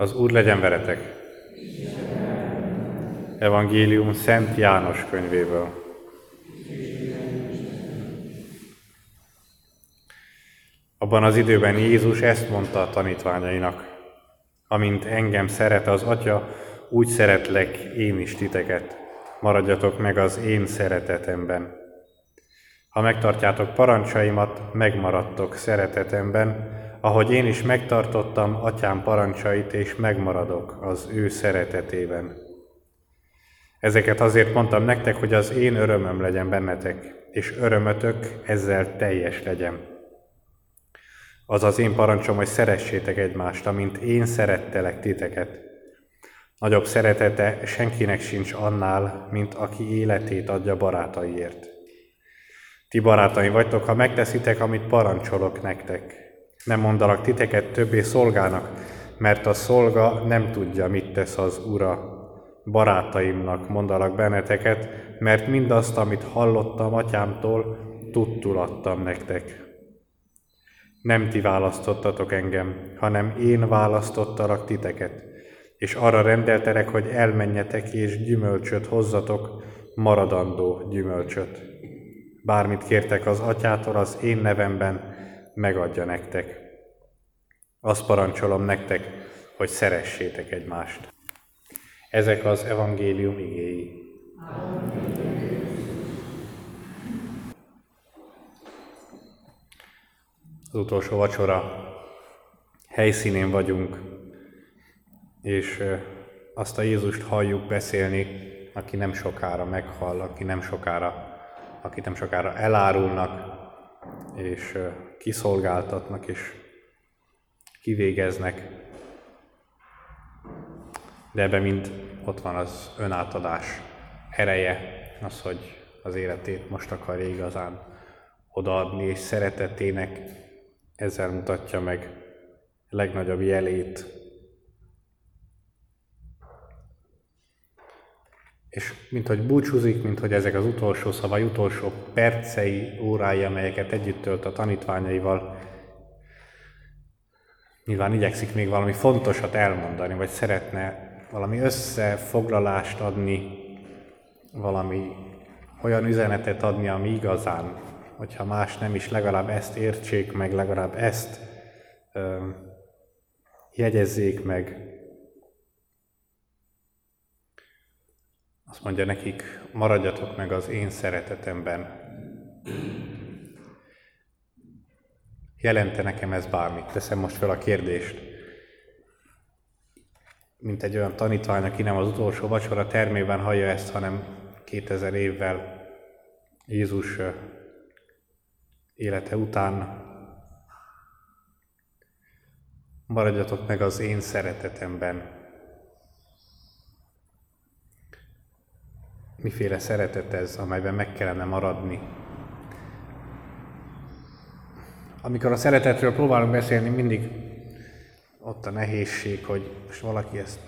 Az Úr legyen veletek! Evangélium Szent János könyvéből. Abban az időben Jézus ezt mondta a tanítványainak. Amint engem szeret az Atya, úgy szeretlek én is titeket. Maradjatok meg az én szeretetemben. Ha megtartjátok parancsaimat, megmaradtok szeretetemben, ahogy én is megtartottam atyám parancsait, és megmaradok az ő szeretetében. Ezeket azért mondtam nektek, hogy az én örömöm legyen bennetek, és örömötök ezzel teljes legyen. Az az én parancsom, hogy szeressétek egymást, amint én szerettelek titeket. Nagyobb szeretete senkinek sincs annál, mint aki életét adja barátaiért. Ti barátaim vagytok, ha megteszitek, amit parancsolok nektek. Nem mondalak titeket többé szolgának, mert a szolga nem tudja, mit tesz az ura. Barátaimnak mondalak benneteket, mert mindazt, amit hallottam atyámtól, tudtul adtam nektek. Nem ti választottatok engem, hanem én választottalak titeket, és arra rendeltelek, hogy elmenjetek és gyümölcsöt hozzatok, maradandó gyümölcsöt. Bármit kértek az atyától az én nevemben, megadja nektek. Azt parancsolom nektek, hogy szeressétek egymást. Ezek az evangélium igéi. Az utolsó vacsora helyszínén vagyunk, és azt a Jézust halljuk beszélni, aki nem sokára meghal, aki nem sokára, aki nem sokára elárulnak, és kiszolgáltatnak, és kivégeznek. De ebben mind ott van az önátadás ereje, az, hogy az életét most akarja igazán odaadni, és szeretetének ezzel mutatja meg legnagyobb jelét. És mint hogy búcsúzik, mint hogy ezek az utolsó szavai, utolsó percei, órái, amelyeket együtt tölt a tanítványaival, nyilván igyekszik még valami fontosat elmondani, vagy szeretne valami összefoglalást adni, valami olyan üzenetet adni, ami igazán, hogyha más nem is, legalább ezt értsék meg, legalább ezt ö, jegyezzék meg. Azt mondja nekik, maradjatok meg az én szeretetemben. Jelente nekem ez bármit? Teszem most fel a kérdést. Mint egy olyan tanítvány, aki nem az utolsó vacsora termében hallja ezt, hanem 2000 évvel Jézus élete után maradjatok meg az én szeretetemben. Miféle szeretet ez, amelyben meg kellene maradni, amikor a szeretetről próbálunk beszélni, mindig ott a nehézség, hogy most valaki ezt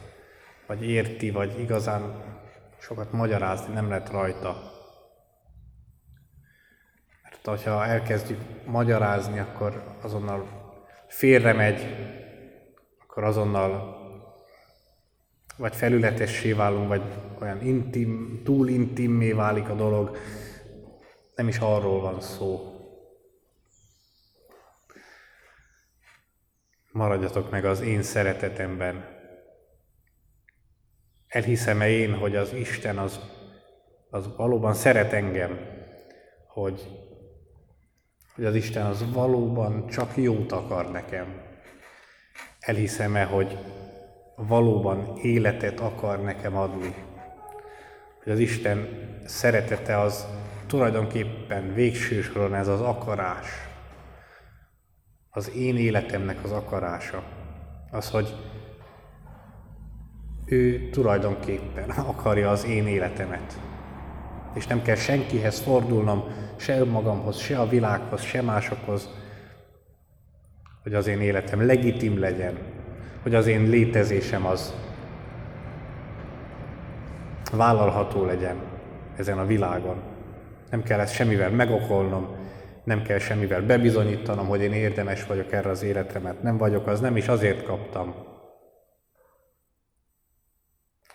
vagy érti, vagy igazán sokat magyarázni nem lehet rajta. Mert ha elkezdjük magyarázni, akkor azonnal félre megy, akkor azonnal vagy felületessé válunk, vagy olyan intim, túl intimmé válik a dolog. Nem is arról van szó. Maradjatok meg az én szeretetemben. Elhiszem-e én, hogy az Isten az, az valóban szeret engem, hogy, hogy az Isten az valóban csak jót akar nekem. Elhiszem-e, hogy valóban életet akar nekem adni. Hogy az Isten szeretete az tulajdonképpen végső soron ez az akarás, az én életemnek az akarása. Az, hogy ő tulajdonképpen akarja az én életemet. És nem kell senkihez fordulnom, se önmagamhoz, se a világhoz, se másokhoz, hogy az én életem legitim legyen, hogy az én létezésem az vállalható legyen ezen a világon. Nem kell ezt semmivel megokolnom, nem kell semmivel bebizonyítanom, hogy én érdemes vagyok erre az életre, mert nem vagyok, az nem is azért kaptam.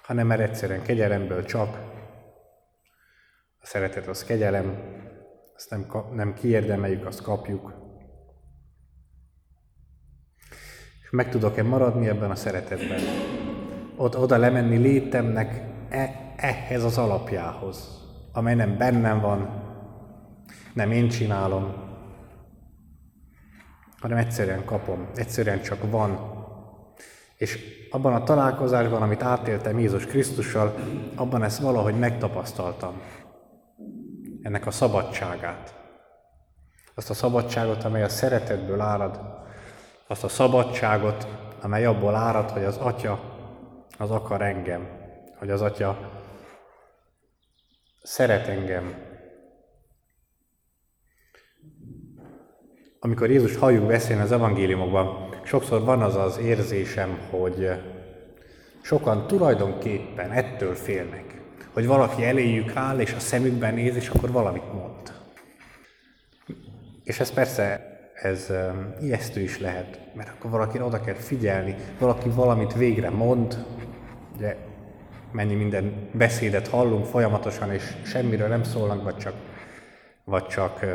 hanem mert egyszerűen kegyelemből csak. A szeretet az kegyelem, azt nem, nem kiérdemeljük, azt kapjuk. És meg tudok-e maradni ebben a szeretetben? Oda, oda lemenni létemnek e, ehhez az alapjához, amely nem bennem van, nem én csinálom, hanem egyszerűen kapom, egyszerűen csak van. És abban a találkozásban, amit átéltem Jézus Krisztussal, abban ezt valahogy megtapasztaltam. Ennek a szabadságát. Azt a szabadságot, amely a szeretetből árad. Azt a szabadságot, amely abból árad, hogy az Atya az akar engem. Hogy az Atya szeret engem, amikor Jézus halljuk beszélni az evangéliumokban, sokszor van az az érzésem, hogy sokan tulajdonképpen ettől félnek, hogy valaki eléjük áll, és a szemükben néz, és akkor valamit mond. És ez persze, ez um, ijesztő is lehet, mert akkor valakire oda kell figyelni, valaki valamit végre mond, ugye mennyi minden beszédet hallunk folyamatosan, és semmiről nem szólnak, vagy csak, vagy csak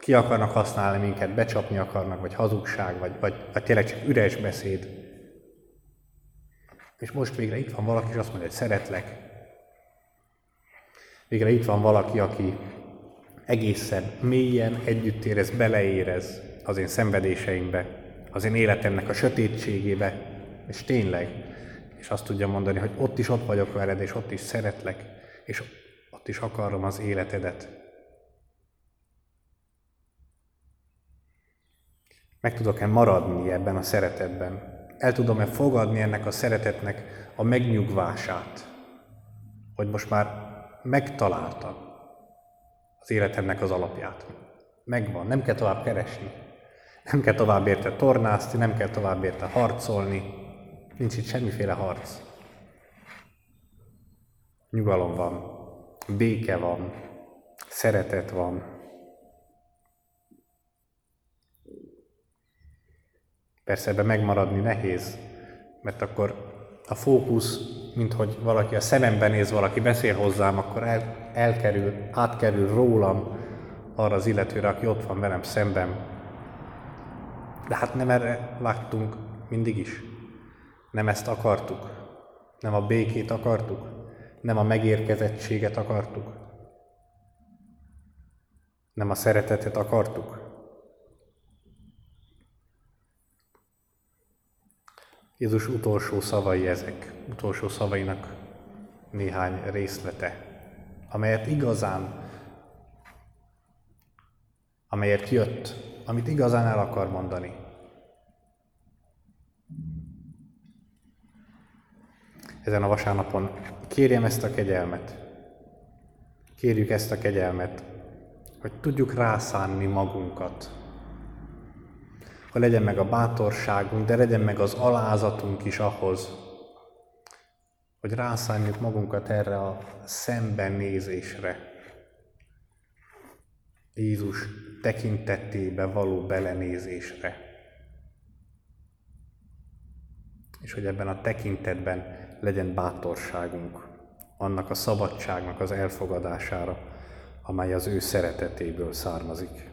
ki akarnak használni minket, becsapni akarnak, vagy hazugság, vagy, vagy, vagy tényleg csak üres beszéd. És most végre itt van valaki, és azt mondja, hogy szeretlek. Végre itt van valaki, aki egészen mélyen együtt érez, beleérez az én szenvedéseimbe, az én életemnek a sötétségébe, és tényleg, és azt tudja mondani, hogy ott is ott vagyok veled, és ott is szeretlek, és ott is akarom az életedet. Meg tudok-e maradni ebben a szeretetben? El tudom-e fogadni ennek a szeretetnek a megnyugvását? Hogy most már megtaláltam az életemnek az alapját. Megvan, nem kell tovább keresni. Nem kell tovább érte tornászni, nem kell tovább érte harcolni. Nincs itt semmiféle harc. Nyugalom van, béke van, szeretet van, Persze ebben megmaradni nehéz, mert akkor a fókusz, mint hogy valaki a szememben néz, valaki beszél hozzám, akkor el, elkerül, átkerül rólam arra az illetőre, aki ott van velem szemben. De hát nem erre vágtunk mindig is. Nem ezt akartuk. Nem a békét akartuk. Nem a megérkezettséget akartuk. Nem a szeretetet akartuk. Jézus utolsó szavai ezek, utolsó szavainak néhány részlete, amelyet igazán, amelyet jött, amit igazán el akar mondani. Ezen a vasárnapon kérjem ezt a kegyelmet, kérjük ezt a kegyelmet, hogy tudjuk rászánni magunkat hogy legyen meg a bátorságunk, de legyen meg az alázatunk is ahhoz, hogy rászálljuk magunkat erre a szembenézésre. Jézus tekintetébe való belenézésre. És hogy ebben a tekintetben legyen bátorságunk annak a szabadságnak az elfogadására, amely az ő szeretetéből származik.